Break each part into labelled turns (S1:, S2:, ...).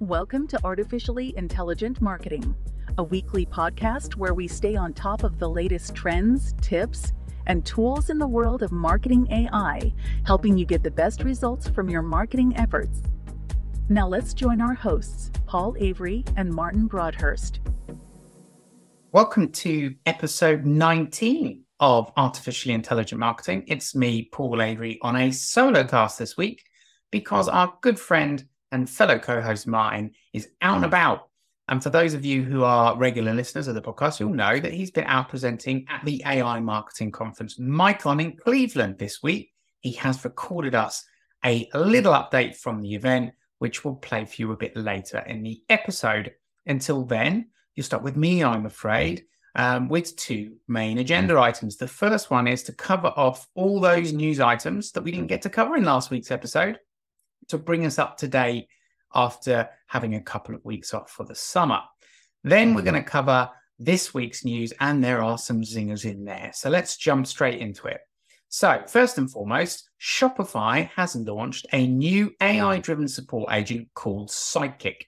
S1: Welcome to Artificially Intelligent Marketing, a weekly podcast where we stay on top of the latest trends, tips, and tools in the world of marketing AI, helping you get the best results from your marketing efforts. Now let's join our hosts, Paul Avery and Martin Broadhurst.
S2: Welcome to episode 19 of Artificially Intelligent Marketing. It's me, Paul Avery, on a solo cast this week because our good friend and fellow co-host Martin is out and about. And for those of you who are regular listeners of the podcast, you'll know that he's been out presenting at the AI Marketing Conference MAICON in Cleveland this week. He has recorded us a little update from the event, which we'll play for you a bit later in the episode. Until then, you'll start with me, I'm afraid, um, with two main agenda items. The first one is to cover off all those news items that we didn't get to cover in last week's episode to bring us up to date after having a couple of weeks off for the summer. Then we're going to cover this week's news, and there are some zingers in there. So let's jump straight into it. So, first and foremost, Shopify has launched a new AI driven support agent called Sidekick.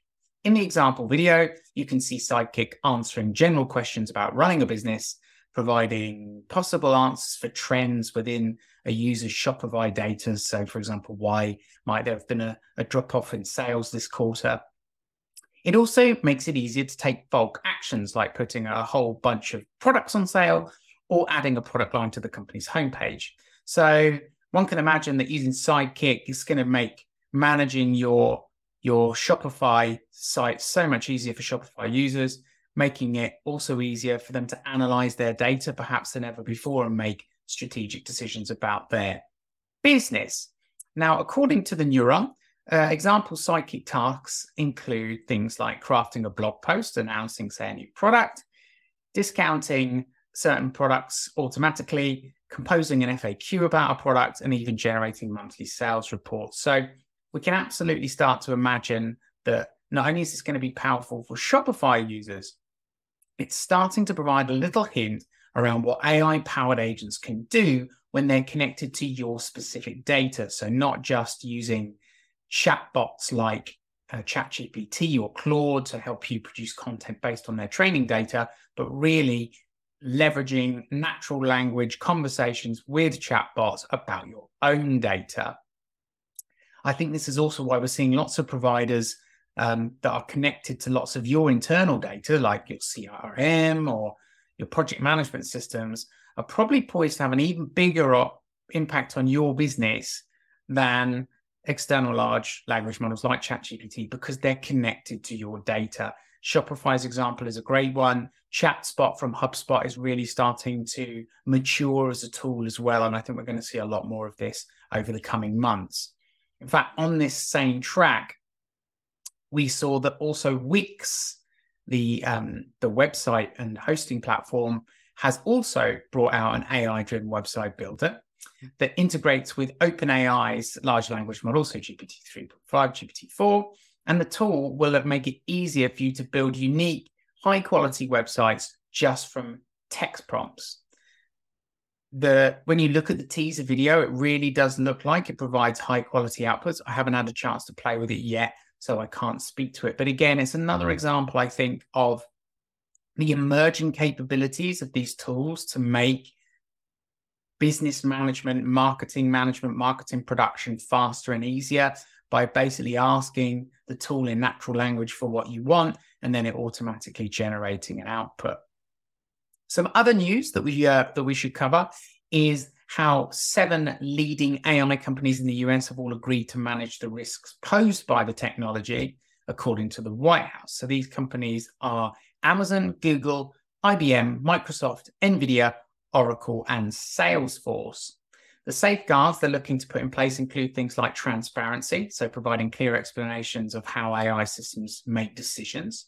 S2: In the example video, you can see Sidekick answering general questions about running a business providing possible answers for trends within a user's Shopify data. So, for example, why might there have been a, a drop off in sales this quarter? It also makes it easier to take bulk actions like putting a whole bunch of products on sale or adding a product line to the company's homepage. So, one can imagine that using Sidekick is going to make managing your your Shopify site so much easier for Shopify users making it also easier for them to analyze their data perhaps than ever before and make strategic decisions about their business. Now, according to the Neuron, uh, example Sidekick tasks include things like crafting a blog post announcing, say, a new product, discounting certain products automatically, composing an FAQ about a product, and even generating monthly sales reports. So we can absolutely start to imagine that not only is this going to be powerful for Shopify users, it's starting to provide a little hint around what AI powered agents can do when they're connected to your specific data. So, not just using chatbots like uh, ChatGPT or Claude to help you produce content based on their training data, but really leveraging natural language conversations with chatbots about your own data. I think this is also why we're seeing lots of providers um, that are connected to lots of your internal data, like your CRM or your project management systems, are probably poised to have an even bigger impact on your business than external large language models like ChatGPT because they're connected to your data. Shopify's example is a great one. ChatSpot from HubSpot is really starting to mature as a tool as well. And I think we're going to see a lot more of this over the coming months. In fact, on this same track, we saw that also Wix, the um, the website and hosting platform, has also brought out an AI-driven website builder that integrates with OpenAI's large language model, so GPT 3.5, GPT 4, and the tool will make it easier for you to build unique, high-quality websites just from text prompts. The when you look at the teaser video, it really does look like it provides high quality outputs. I haven't had a chance to play with it yet, so I can't speak to it. But again, it's another mm. example, I think, of the emerging capabilities of these tools to make business management, marketing management, marketing production faster and easier by basically asking the tool in natural language for what you want and then it automatically generating an output. Some other news that we uh, that we should cover is how seven leading AI companies in the US have all agreed to manage the risks posed by the technology, according to the White House. So these companies are Amazon, Google, IBM, Microsoft, NVIDIA, Oracle, and Salesforce. The safeguards they're looking to put in place include things like transparency, so providing clear explanations of how AI systems make decisions,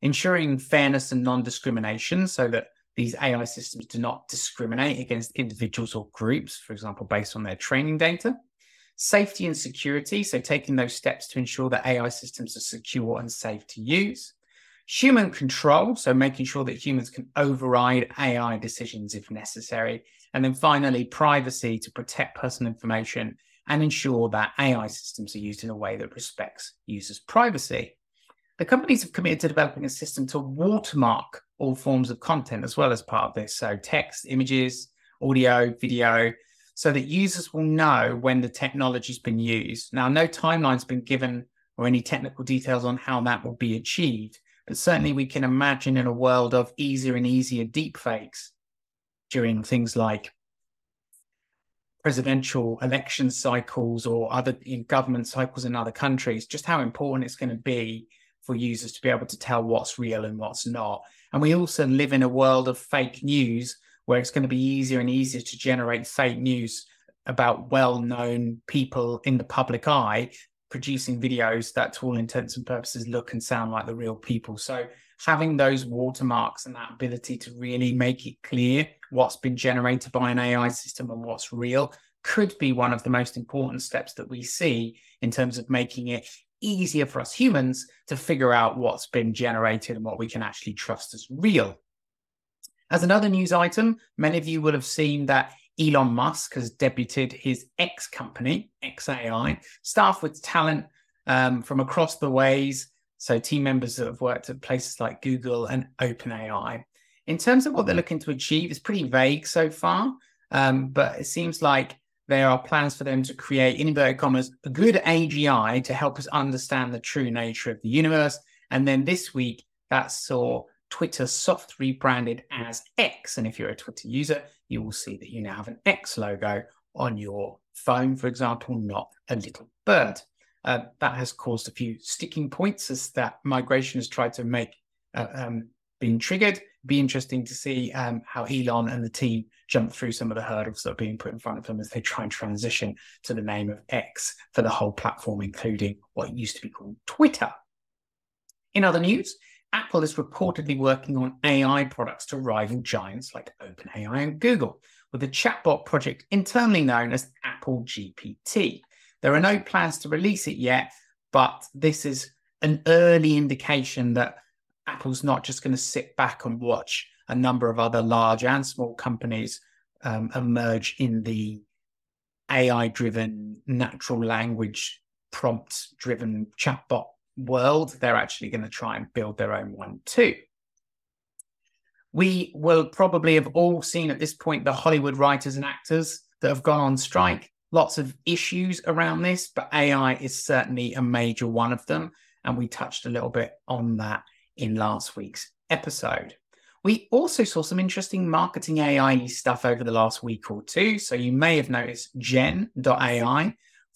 S2: ensuring fairness and non discrimination, so that these AI systems do not discriminate against individuals or groups, for example, based on their training data. Safety and security, so taking those steps to ensure that AI systems are secure and safe to use. Human control, so making sure that humans can override AI decisions if necessary. And then finally, privacy to protect personal information and ensure that AI systems are used in a way that respects users' privacy. The companies have committed to developing a system to watermark all forms of content as well as part of this. So, text, images, audio, video, so that users will know when the technology's been used. Now, no timeline's been given or any technical details on how that will be achieved, but certainly we can imagine in a world of easier and easier deepfakes during things like presidential election cycles or other government cycles in other countries, just how important it's going to be for users to be able to tell what's real and what's not. And we also live in a world of fake news where it's going to be easier and easier to generate fake news about well known people in the public eye producing videos that, to all intents and purposes, look and sound like the real people. So, having those watermarks and that ability to really make it clear what's been generated by an AI system and what's real could be one of the most important steps that we see in terms of making it easier for us humans to figure out what's been generated and what we can actually trust as real. As another news item, many of you will have seen that Elon Musk has debuted his X company, XAI, staffed with talent um, from across the ways. So, team members that have worked at places like Google and OpenAI. In terms of what they're looking to achieve, it's pretty vague so far, um, but it seems like there are plans for them to create, in inverted commas, a good AGI to help us understand the true nature of the universe. And then this week, that saw Twitter soft rebranded as X. And if you're a Twitter user, you will see that you now have an X logo on your phone, for example, not a little bird. Uh, that has caused a few sticking points as that migration has tried to make uh, um, been triggered. Be interesting to see um, how Elon and the team jump through some of the hurdles that are being put in front of them as they try and transition to the name of X for the whole platform, including what used to be called Twitter. In other news, Apple is reportedly working on AI products to rival giants like OpenAI and Google, with a chatbot project internally known as Apple GPT. There are no plans to release it yet, but this is an early indication that Apple's not just going to sit back and watch a number of other large and small companies um, emerge in the AI driven, natural language prompt driven chatbot world, they're actually going to try and build their own one too. We will probably have all seen at this point the Hollywood writers and actors that have gone on strike. Lots of issues around this, but AI is certainly a major one of them. And we touched a little bit on that in last week's episode. We also saw some interesting marketing AI stuff over the last week or two. So you may have noticed Gen.ai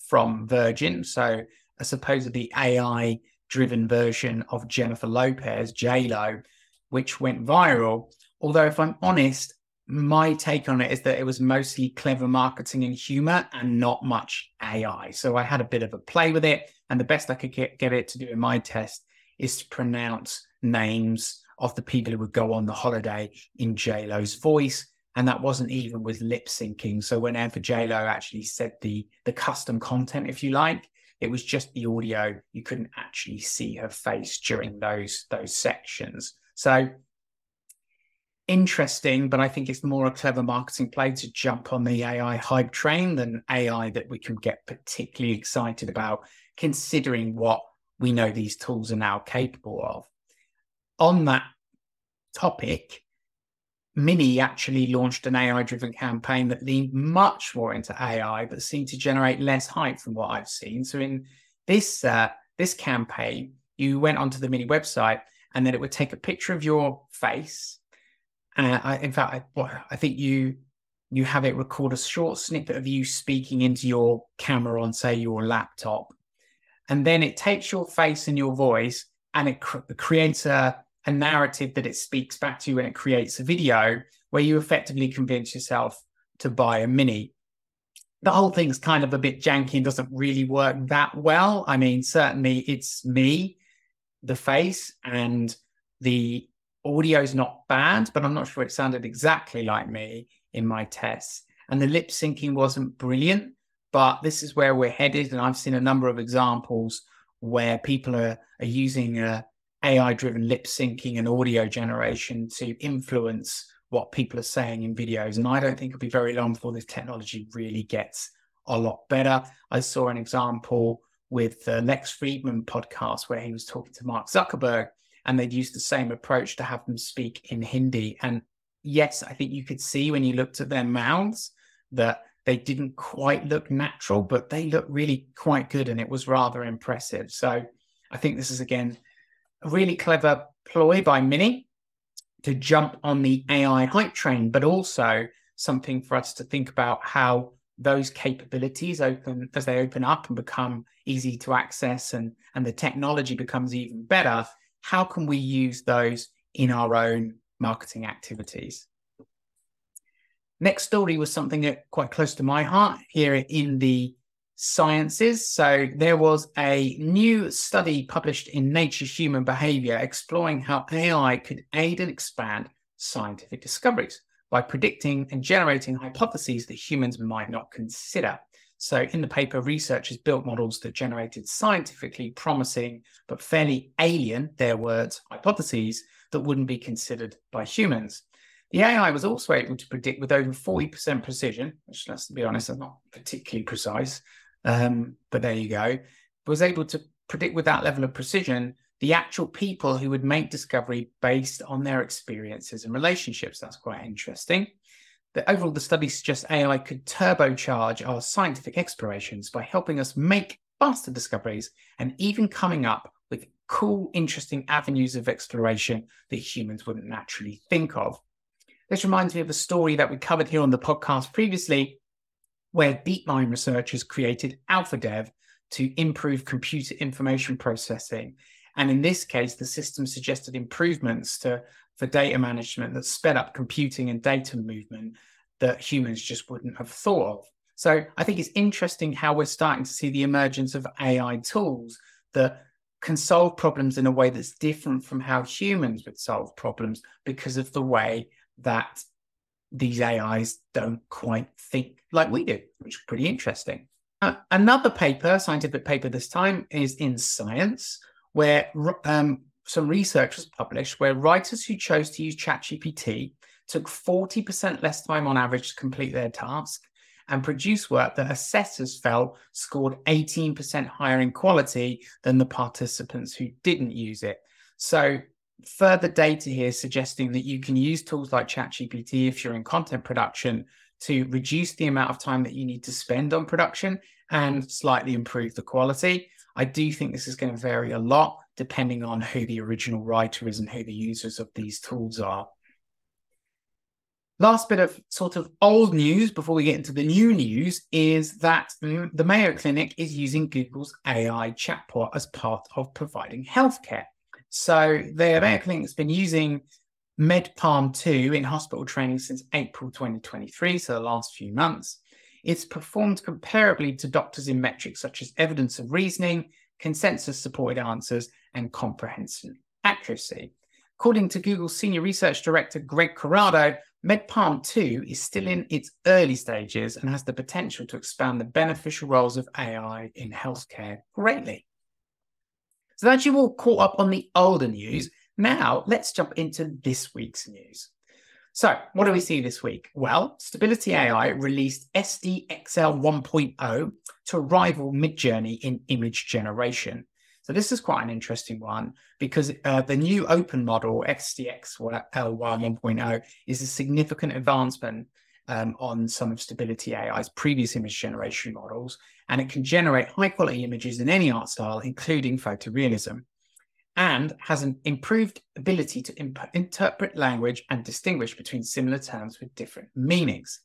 S2: from Virgin. So a supposedly AI driven version of Jennifer Lopez, Lo, which went viral. Although, if I'm honest, my take on it is that it was mostly clever marketing and humor and not much AI. So I had a bit of a play with it. And the best I could get, get it to do in my test is to pronounce names of the people who would go on the holiday in Lo's voice. And that wasn't even with lip syncing. So whenever Lo actually said the the custom content, if you like, it was just the audio. You couldn't actually see her face during those those sections. So interesting, but I think it's more a clever marketing play to jump on the AI hype train than AI that we can get particularly excited about, considering what we know these tools are now capable of. On that topic, Mini actually launched an AI driven campaign that leaned much more into AI, but seemed to generate less hype from what I've seen. So in this uh, this campaign, you went onto the Mini website and then it would take a picture of your face. Uh, I, in fact, I, I think you you have it record a short snippet of you speaking into your camera on, say, your laptop, and then it takes your face and your voice and it cr- creates a a narrative that it speaks back to you and it creates a video where you effectively convince yourself to buy a mini. The whole thing's kind of a bit janky and doesn't really work that well. I mean, certainly it's me, the face, and the audio's not bad, but I'm not sure it sounded exactly like me in my tests. And the lip syncing wasn't brilliant, but this is where we're headed. And I've seen a number of examples where people are, are using a, AI driven lip syncing and audio generation to influence what people are saying in videos. And I don't think it'll be very long before this technology really gets a lot better. I saw an example with the Lex Fridman podcast where he was talking to Mark Zuckerberg and they'd used the same approach to have them speak in Hindi. And yes, I think you could see when you looked at their mouths that they didn't quite look natural, but they looked really quite good and it was rather impressive. So I think this is again really clever ploy by Mini to jump on the AI hype train, but also something for us to think about how those capabilities open as they open up and become easy to access and and the technology becomes even better how can we use those in our own marketing activities? Next story was something that quite close to my heart here in the sciences so there was a new study published in nature human behavior exploring how ai could aid and expand scientific discoveries by predicting and generating hypotheses that humans might not consider. So, in the paper, researchers built models that generated scientifically promising but fairly alien, their words, hypotheses that wouldn't be considered by humans. The AI was also able to predict with over 40% precision, which, let's be honest, is not particularly precise, um, but there you go, was able to predict with that level of precision the actual people who would make discovery based on their experiences and relationships. That's quite interesting. The overall, the study suggests AI could turbocharge our scientific explorations by helping us make faster discoveries and even coming up with cool, interesting avenues of exploration that humans wouldn't naturally think of. This reminds me of a story that we covered here on the podcast previously, where DeepMind researchers created AlphaDev to improve computer information processing and in this case, the system suggested improvements to for data management that sped up computing and data movement that humans just wouldn't have thought of. So I think it's interesting how we're starting to see the emergence of AI tools that can solve problems in a way that's different from how humans would solve problems because of the way that these AIs don't quite think like we do, which is pretty interesting. Uh, another paper, scientific paper this time, is in Science, where um, some research was published where writers who chose to use ChatGPT took 40% less time on average to complete their task and produce work that assessors felt scored 18% higher in quality than the participants who didn't use it. So, further data here suggesting that you can use tools like ChatGPT if you're in content production to reduce the amount of time that you need to spend on production and slightly improve the quality. I do think this is going to vary a lot depending on who the original writer is and who the users of these tools are. Last bit of sort of old news before we get into the new news is that the Mayo Clinic is using Google's AI chatbot as part of providing healthcare. So the Mayo Clinic has been using MedPalm 2 in hospital training since April 2023, so the last few months. It's performed comparably to doctors in metrics such as evidence of reasoning, consensus supported answers, and comprehensive accuracy. According to Google's senior research director Greg Corrado, MedPalm 2 is still in its early stages and has the potential to expand the beneficial roles of AI in healthcare greatly. So that you've all caught up on the older news, now let's jump into this week's news. So, what do we see this week? Well, Stability AI released SDXL 1.0 to rival Midjourney in image generation. So, this is quite an interesting one because uh, the new open model SDXL 1.0 is a significant advancement um, on some of Stability AI's previous image generation models, and it can generate high quality images in any art style, including photorealism and has an improved ability to imp- interpret language and distinguish between similar terms with different meanings.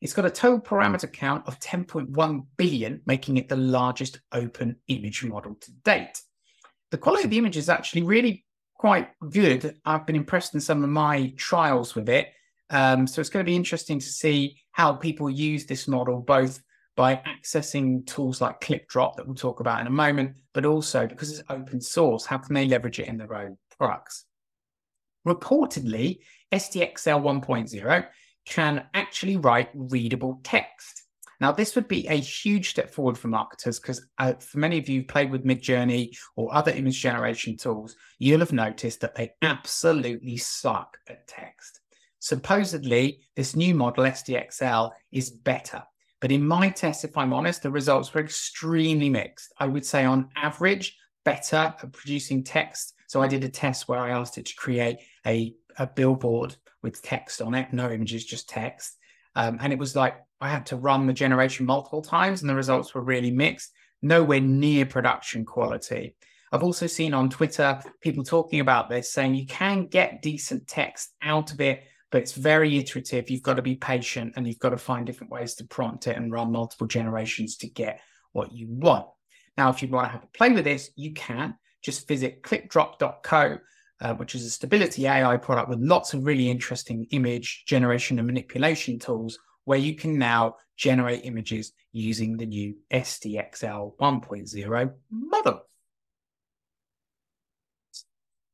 S2: It's got a total parameter count of 10.1 billion, making it the largest open image model to date. The quality of the image is actually really quite good. I've been impressed in some of my trials with it. Um, so it's going to be interesting to see how people use this model, both by accessing tools like ClipDrop that we'll talk about in a moment, but also because it's open source, how can they leverage it in their own products? Reportedly, SDXL 1.0 can actually write readable text. Now, this would be a huge step forward for marketers because uh, for many of you who've played with Midjourney or other image generation tools, you'll have noticed that they absolutely suck at text. Supposedly, this new model, SDXL, is better But in my test, if I'm honest, the results were extremely mixed. I would say on average, better at producing text. So I did a test where I asked it to create a, a billboard with text on it, no images, just text. Um, and it was like I had to run the generation multiple times, and the results were really mixed, nowhere near production quality. I've also seen on Twitter people talking about this, saying you can get decent text out of it but it's very iterative. You've got to be patient and you've got to find different ways to prompt it and run multiple generations to get what you want. Now, if you want to have a play with this, you can just visit clipdrop.co, uh, which is a stability AI product with lots of really interesting image generation and manipulation tools where you can now generate images using the new SDXL 1.0 model.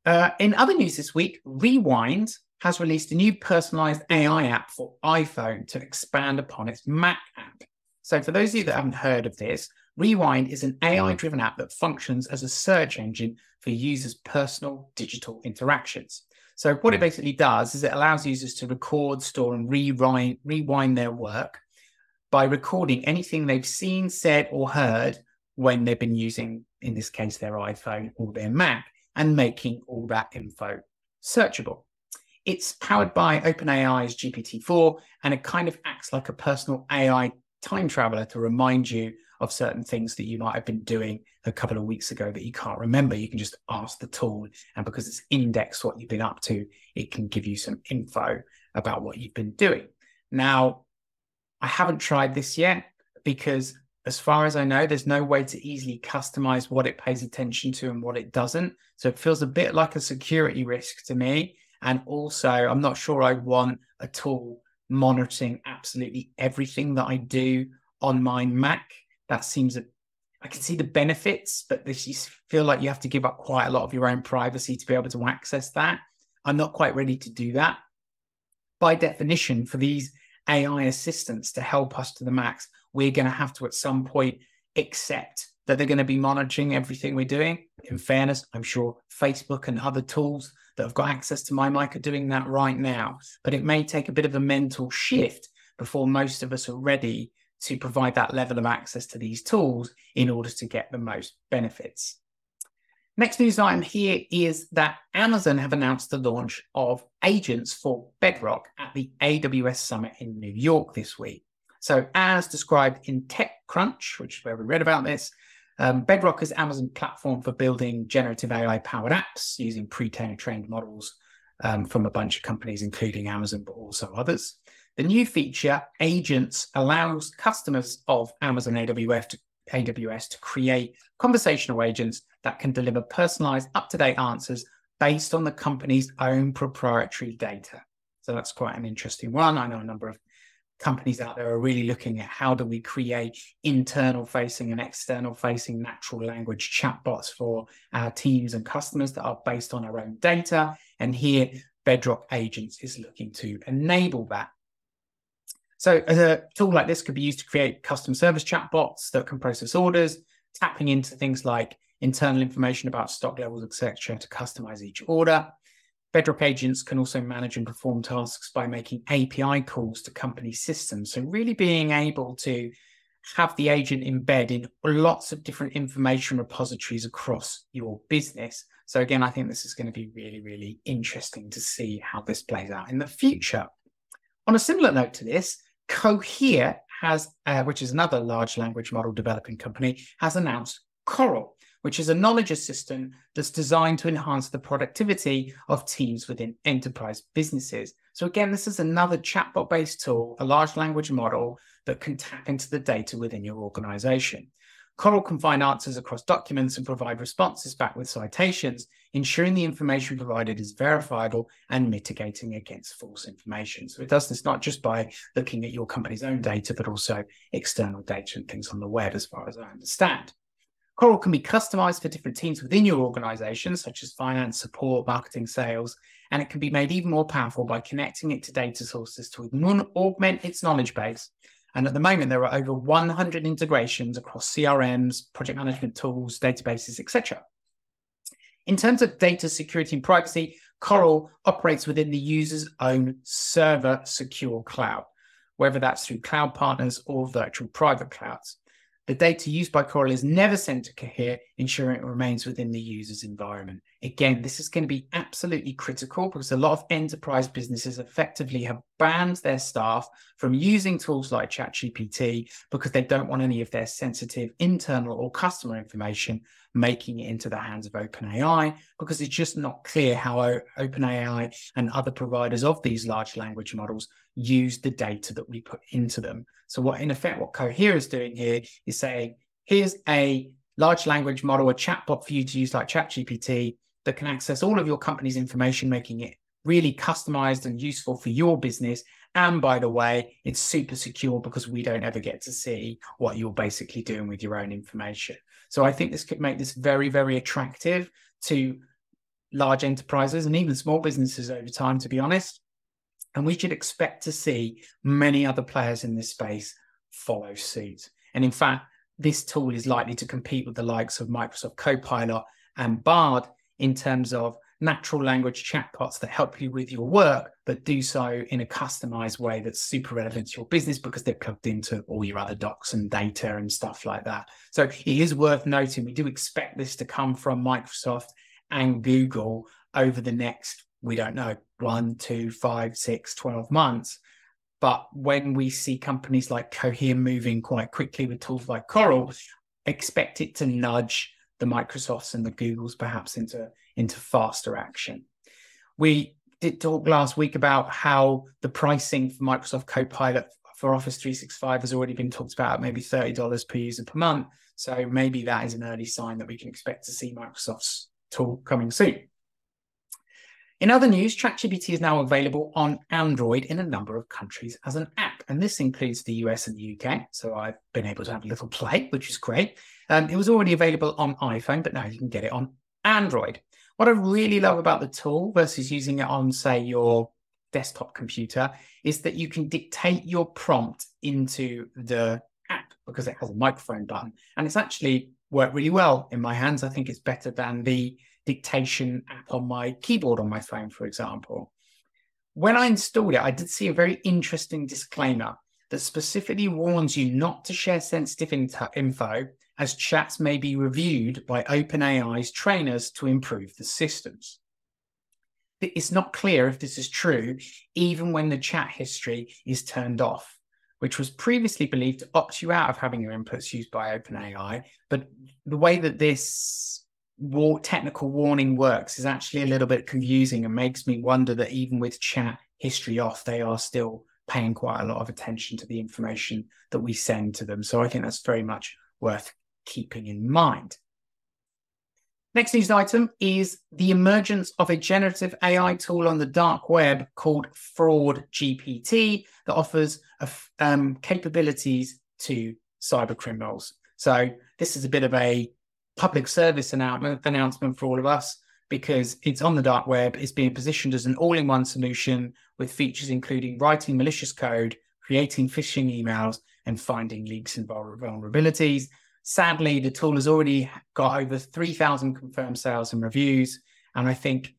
S2: Uh, in other news this week, Rewind has released a new personalized AI app for iPhone to expand upon its Mac app. So, for those of you that haven't heard of this, Rewind is an AI driven app that functions as a search engine for users' personal digital interactions. So, what it hmm. basically does is it allows users to record, store, and rewind, rewind their work by recording anything they've seen, said, or heard when they've been using, in this case, their iPhone or their Mac, and making all that info searchable. It's powered by OpenAI's GPT-4, and it kind of acts like a personal AI time traveler to remind you of certain things that you might have been doing a couple of weeks ago that you can't remember. You can just ask the tool, and because it's indexed what you've been up to, it can give you some info about what you've been doing. Now, I haven't tried this yet because, as far as I know, there's no way to easily customize what it pays attention to and what it doesn't. So it feels a bit like a security risk to me. And also, I'm not sure I want a tool monitoring absolutely everything that I do on my Mac. That seems a I can see the benefits, but this you feel like you have to give up quite a lot of your own privacy to be able to access that. I'm not quite ready to do that. By definition, for these AI assistants to help us to the max, we're going to have to at some point accept that they're going to be monitoring everything we're doing. In fairness, I'm sure Facebook and other tools that have got access to my mic are doing that right now. But it may take a bit of a mental shift before most of us are ready to provide that level of access to these tools in order to get the most benefits. Next news item here is that Amazon have announced the launch of agents for Bedrock at the AWS Summit in New York this week. So, as described in TechCrunch, which is where we read about this, um, Bedrock is Amazon's platform for building generative AI powered apps using pre-trained models um, from a bunch of companies, including Amazon, but also others. The new feature, Agents, allows customers of Amazon AWS to, AWS to create conversational agents that can deliver personalized, up to date answers based on the company's own proprietary data. So that's quite an interesting one. I know a number of companies out there are really looking at how do we create internal facing and external facing natural language chatbots for our teams and customers that are based on our own data. And here, Bedrock Agents is looking to enable that. So a tool like this could be used to create custom service chatbots that can process orders, tapping into things like internal information about stock levels, etc., to customize each order. Bedrock agents can also manage and perform tasks by making API calls to company systems. So, really being able to have the agent embed in lots of different information repositories across your business. So, again, I think this is going to be really, really interesting to see how this plays out in the future. On a similar note to this, Cohere has, uh, which is another large language model developing company, has announced Coral which is a knowledge assistant that's designed to enhance the productivity of teams within enterprise businesses. So, again, this is another chatbot based tool, a large language model that can tap into the data within your organization. Coral can find answers across documents and provide responses back with citations, ensuring the information provided is verifiable and mitigating against false information. So it does this not just by looking at your company's own data, but also external data and things on the web, as far as I understand. Coral can be customized for different teams within your organization, such as finance, support, marketing, sales, and it can be made even more powerful by connecting it to data sources to augment its knowledge base. And at the moment, there are over 100 integrations across CRMs, project management tools, databases, etc. In terms of data security and privacy, Coral operates within the user's own server secure cloud. whether that's through cloud partners or virtual private clouds. The data used by Coral is never sent to Cohere, ensuring it remains within the user's environment. Again, this is going to be absolutely critical because a lot of enterprise businesses effectively have banned their staff from using tools like ChatGPT because they don't want any of their sensitive internal or customer information making it into the hands of OpenAI because it's just not clear how OpenAI and other providers of these large language models use the data that we put into them. So, what in effect, what Cohere is doing here is saying, here's a large language model, a chatbot for you to use like ChatGPT that can access all of your company's information, making it really customized and useful for your business. And by the way, it's super secure because we don't ever get to see what you're basically doing with your own information. So I think this could make this very, very attractive to large enterprises and even small businesses over time, to be honest. And we should expect to see many other players in this space follow suit. And in fact, this tool is likely to compete with the likes of Microsoft Copilot and Bard in terms of natural language chatbots that help you with your work, but do so in a customized way that's super relevant to your business because they're plugged into all your other docs and data and stuff like that. So it is worth noting we do expect this to come from Microsoft and Google over the next, we don't know, one, two, five, six, 12 months. But when we see companies like Cohere moving quite quickly with tools like Coral, expect it to nudge the Microsofts and the Googles perhaps into, into faster action. We did talk last week about how the pricing for Microsoft Copilot for Office 365 has already been talked about, maybe $30 per user per month. So maybe that is an early sign that we can expect to see Microsoft's tool coming soon. In other news, ChatGPT is now available on Android in a number of countries as an app, and this includes the US and the UK. So I've been able to have a little play, which is great. Um, it was already available on iPhone, but now you can get it on Android. What I really love about the tool versus using it on, say, your desktop computer is that you can dictate your prompt into the app because it has a microphone button. And it's actually worked really well in my hands. I think it's better than the dictation app on my keyboard on my phone, for example. When I installed it, I did see a very interesting disclaimer that specifically warns you not to share sensitive info as chats may be reviewed by OpenAI's trainers to improve the systems. It's not clear if this is true, even when the chat history is turned off, which was previously believed to opt you out of having your inputs used by OpenAI. But the way that this war- technical warning works is actually a little bit confusing and makes me wonder that even with chat history off, they are still paying quite a lot of attention to the information that we send to them. So I think that's very much worth keeping in mind. Next news item is the emergence of a generative AI tool on the dark web called Fraud GPT that offers um, capabilities to cyber criminals. So this is a bit of a public service announcement for all of us because it's on the dark web. It's being positioned as an all in one solution with features including writing malicious code, creating phishing emails, and finding leaks and vulnerabilities. Sadly, the tool has already got over 3,000 confirmed sales and reviews. And I think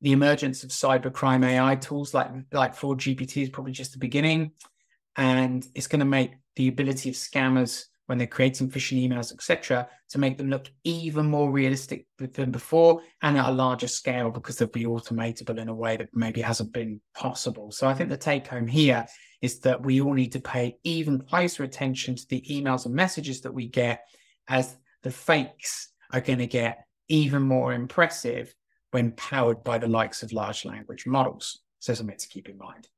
S2: the emergence of cybercrime AI tools like, like Fraud GPT is probably just the beginning. And it's going to make the ability of scammers when they're creating phishing emails, etc., to make them look even more realistic than before and at a larger scale because they'll be automatable in a way that maybe hasn't been possible. So I think the take home here is that we all need to pay even closer attention to the emails and messages that we get as the fakes are going to get even more impressive when powered by the likes of large language models. So something to keep in mind.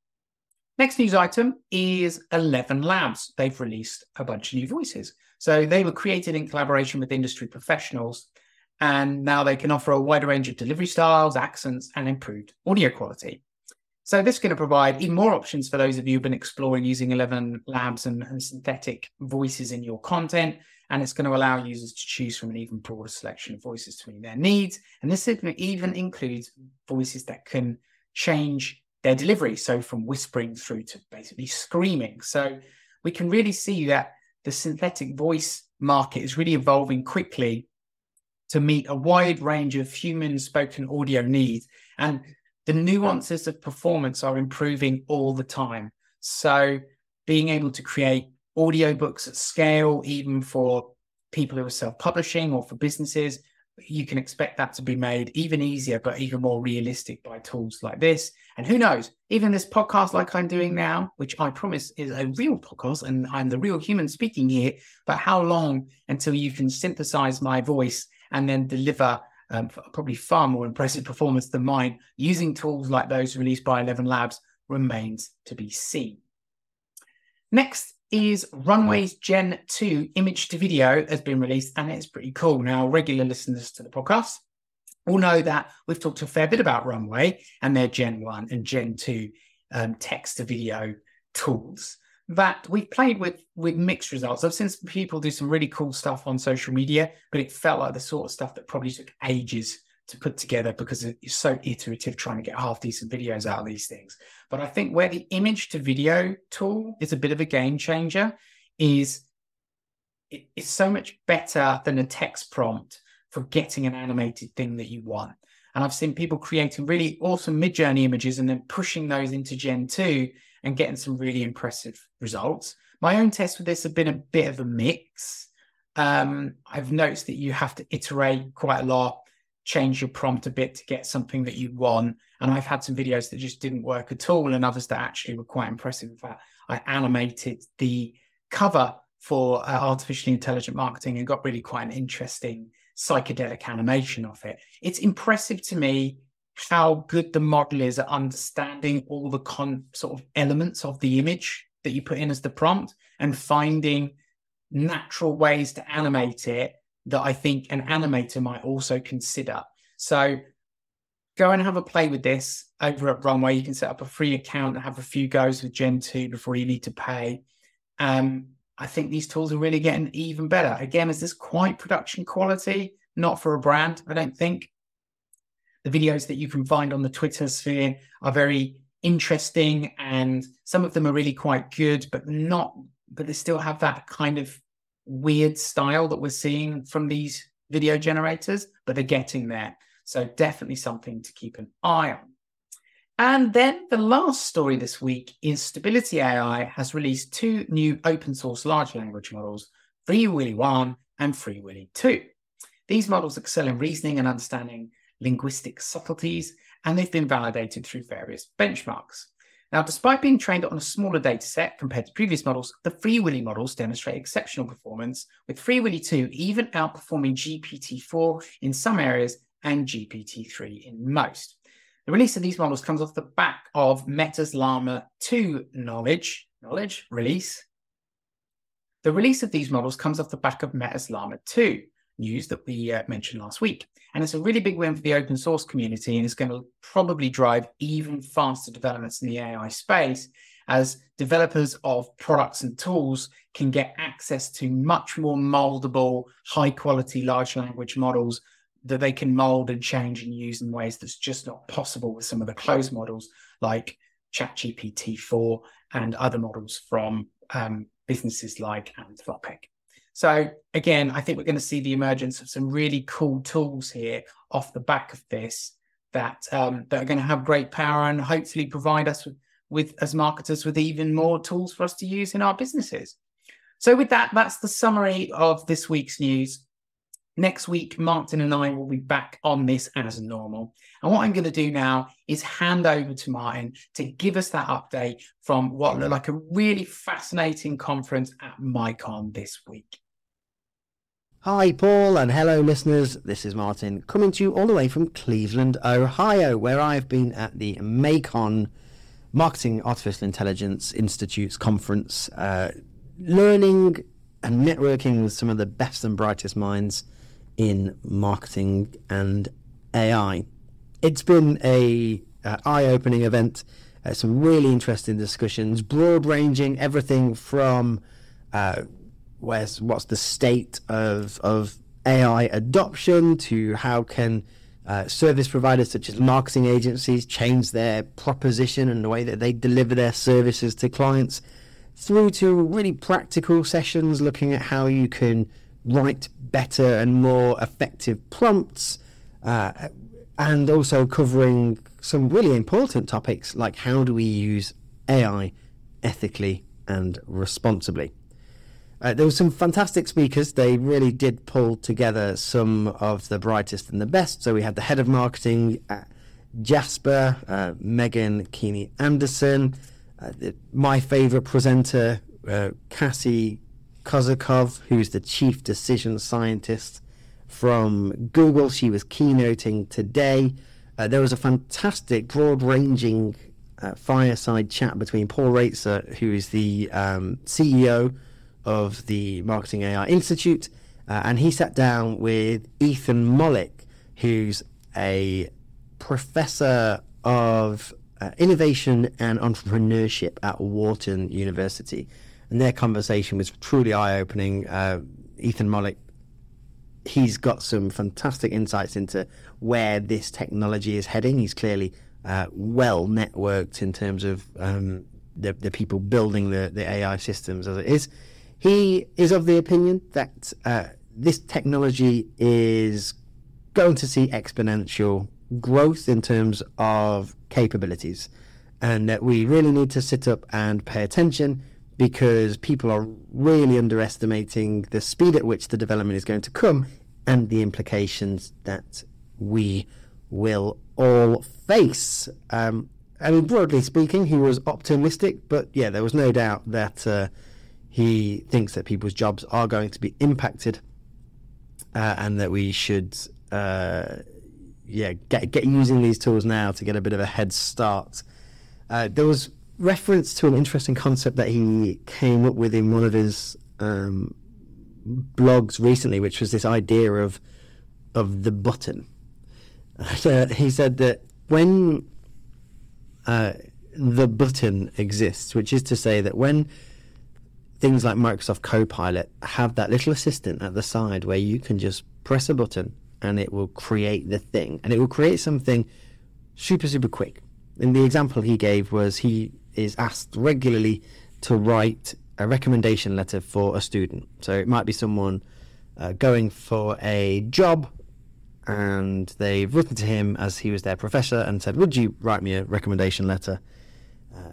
S2: Next news item is 11 Labs. They've released a bunch of new voices. So they were created in collaboration with industry professionals, and now they can offer a wider range of delivery styles, accents, and improved audio quality. So this is going to provide even more options for those of you who've been exploring using 11 Labs and, and synthetic voices in your content. And it's going to allow users to choose from an even broader selection of voices to meet their needs. And this even includes voices that can change their delivery. So from whispering through to basically screaming. So we can really see that the synthetic voice market is really evolving quickly to meet a wide range of human spoken audio needs. And the nuances of performance are improving all the time. So being able to create audiobooks at scale, even for people who are self publishing or for businesses. You can expect that to be made even easier, but even more realistic by tools like this. And who knows, even this podcast, like I'm doing now, which I promise is a real podcast and I'm the real human speaking here, but how long until you can synthesize my voice and then deliver um, probably far more impressive performance than mine using tools like those released by 11 Labs remains to be seen. Next is Runway's Gen 2 image to video has been released and it's pretty cool. Now, regular listeners to the podcast will know that we've talked a fair bit about Runway and their Gen 1 and Gen 2 um, text to video tools that we've played with with mixed results. I've seen some people do some really cool stuff on social media, but it felt like the sort of stuff that probably took ages to put together because it's so iterative trying to get half decent videos out of these things. But I think where the image to video tool is a bit of a game changer is it's so much better than a text prompt for getting an animated thing that you want. And I've seen people creating really awesome Midjourney images and then pushing those into Gen 2 and getting some really impressive results. My own tests with this have been a bit of a mix. Um, I've noticed that you have to iterate quite a lot, change your prompt a bit to get something that you want. And I've had some videos that just didn't work at all, and others that actually were quite impressive. In fact, I animated the cover for uh, artificially intelligent marketing and got really quite an interesting psychedelic animation of it. It's impressive to me how good the model is at understanding all the con sort of elements of the image that you put in as the prompt and finding natural ways to animate it that I think an animator might also consider. So go and have a play with this over at Runway. You can set up a free account and have a few goes with Gen 2 before you need to pay. Um, I think these tools are really getting even better. Again, is this quite production quality? Not for a brand, I don't think. The videos that you can find on the Twitter sphere are very interesting, and some of them are really quite good, but not, but they still have that kind of weird style that we're seeing from these video generators, but they're getting there. So definitely something to keep an eye on. And then the last story this week is Stability AI has released two new open source large language models, Free Willy 1 and Free Willy 2. These models excel in reasoning and understanding linguistic subtleties, and they've been validated through various benchmarks. Now, despite being trained on a smaller data set compared to previous models, the Free Willy models demonstrate exceptional performance, with Free Willy 2 even outperforming GPT-4 in some areas and GPT-3 in most. The release of these models comes off the back of Meta's Llama 2 knowledge, knowledge release. The release of these models comes off the back of Meta's Llama 2 news that we uh, mentioned last week. And it's a really big win for the open source community and it's going to probably drive even faster developments in the AI space as developers of products and tools can get access to much more moldable, high quality large language models that they can mold and change and use in ways that's just not possible with some of the closed models like ChatGPT 4 and other models from um, businesses like Anthropic. So again, I think we're going to see the emergence of some really cool tools here off the back of this that um, that are going to have great power and hopefully provide us with, with as marketers with even more tools for us to use in our businesses. So with that, that's the summary of this week's news. Next week, Martin and I will be back on this as normal. And what I'm going to do now is hand over to Martin to give us that update from what looked like a really fascinating conference at MAICON this week.
S3: Hi, Paul, and hello, listeners. This is Martin coming to you all the way from Cleveland, Ohio, where I've been at the MAICON Marketing Artificial Intelligence Institute's conference, uh, learning and networking with some of the best and brightest minds in marketing and AI. It's been a uh, eye-opening event. Uh, some really interesting discussions, broad-ranging, everything from uh, where's what's the state of of AI adoption to how can uh, service providers such as marketing agencies change their proposition and the way that they deliver their services to clients through to really practical sessions looking at how you can write better and more effective prompts uh, and also covering some really important topics like how do we use AI ethically and responsibly. Uh, there were some fantastic speakers. They really did pull together some of the brightest and the best. So we had the head of marketing at Jasper, uh, Meghan Keaney Anderson, uh, the, my favorite presenter, uh, Cassie Kozyrkov, who's the chief decision scientist from Google. She was keynoting today. Uh, there was a fantastic, broad ranging uh, fireside chat between Paul Roetzer, who is the um, CEO of the Marketing AI Institute, uh, and he sat down with Ethan Mollick, who's a professor of uh, innovation and entrepreneurship at Wharton University. And their conversation was truly eye opening. Uh, Ethan Mollick, he's got some fantastic insights into where this technology is heading. He's clearly uh, well networked in terms of um, the, the people building the, the AI systems as it is. He is of the opinion that uh, this technology is going to see exponential growth in terms of capabilities, and that we really need to sit up and pay attention because people are really underestimating the speed at which the development is going to come and the implications that we will all face. Um, I mean, broadly speaking, he was optimistic, but yeah, there was no doubt that uh, he thinks that people's jobs are going to be impacted, uh, and that we should, uh, yeah, get get using these tools now to get a bit of a head start. Uh, there was reference to an interesting concept that he came up with in one of his um, blogs recently, which was this idea of of the button. he said that when uh, the button exists, which is to say that when things like Microsoft Copilot have that little assistant at the side where you can just press a button and it will create the thing, and it will create something super super quick. And the example he gave was he is asked regularly to write a recommendation letter for a student. So it might be someone uh, going for a job and they've written to him as he was their professor and said, Would you write me a recommendation letter? Uh,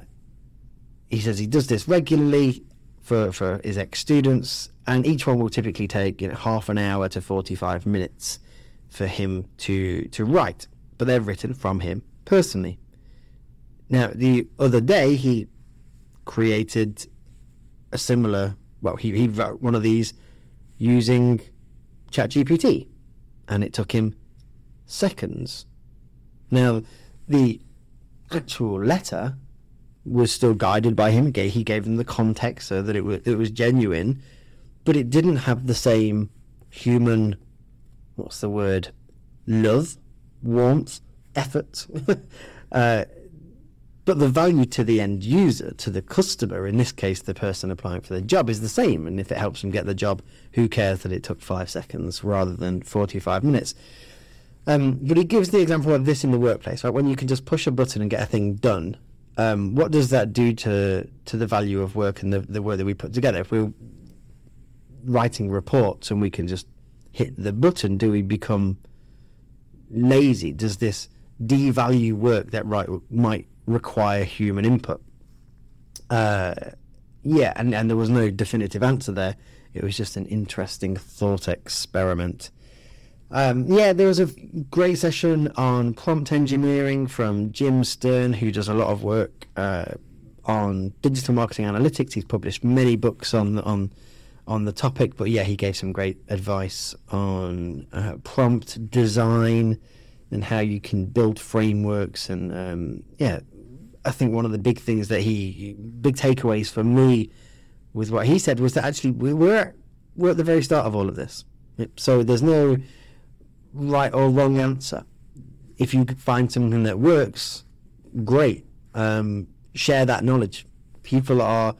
S3: he says he does this regularly for, for his ex students, and each one will typically take you know, half an hour to 45 minutes for him to, to write, but they're written from him personally. Now, the other day, he created a similar, well, he, he wrote one of these using ChatGPT and it took him seconds. Now, the actual letter was still guided by him. He gave them the context so that it was, it was genuine, but it didn't have the same human, what's the word, love, warmth, effort. uh, but the value to the end user, to the customer, in this case, the person applying for the job, is the same. And if it helps them get the job, who cares that it took five seconds rather than 45 minutes? Um, but he gives the example of this in the workplace, right? When you can just push a button and get a thing done, um, what does that do to to the value of work and the, the work that we put together? If we're writing reports and we can just hit the button, do we become lazy? Does this devalue work that right might require human input. Uh, yeah, and, and there was no definitive answer there. It was just an interesting thought experiment. Um, yeah, there was a great session on prompt engineering from Jim Sterne, who does a lot of work uh, on digital marketing analytics. He's published many books on on on the topic, but yeah, he gave some great advice on uh, prompt design and how you can build frameworks and um, yeah, I think one of the big things that he, big takeaways for me with what he said was that actually we're we're at the very start of all of this. So there's no right or wrong answer. If you find something that works, great. Um, share that knowledge. People are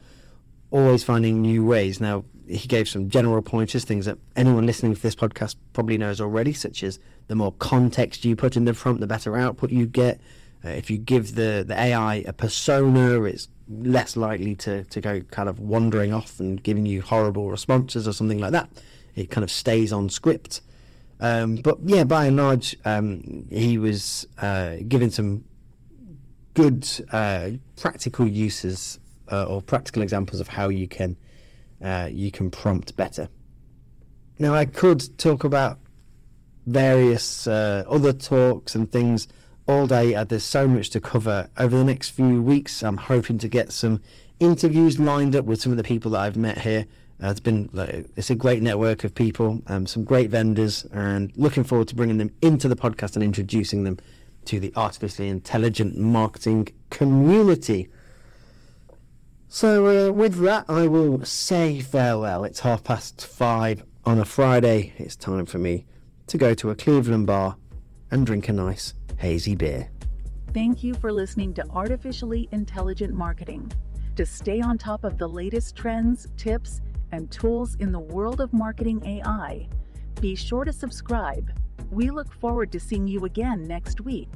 S3: always finding new ways. Now, he gave some general pointers, things that anyone listening to this podcast probably knows already, such as the more context you put in the front, the better output you get. Uh, if you give the, the AI a persona, it's less likely to, to go kind of wandering off and giving you horrible responses or something like that. It kind of stays on script. Um, but yeah, by and large, um, he was uh, giving some good uh, practical uses uh, or practical examples of how you can uh, you can prompt better. Now, I could talk about various uh, other talks and things all day. Uh, there's so much to cover over the next few weeks. I'm hoping to get some interviews lined up with some of the people that I've met here. Uh, it's been it's a great network of people, um, some great vendors, and looking forward to bringing them into the podcast and introducing them to the artificially intelligent marketing community. So, uh, with that, I will say farewell. It's half past five on a Friday. It's time for me to go to a Cleveland bar and drink a nice hazy beer.
S1: Thank you for listening to Artificially Intelligent Marketing. To stay on top of the latest trends, tips, and tools in the world of marketing AI, be sure to subscribe. We look forward to seeing you again next week.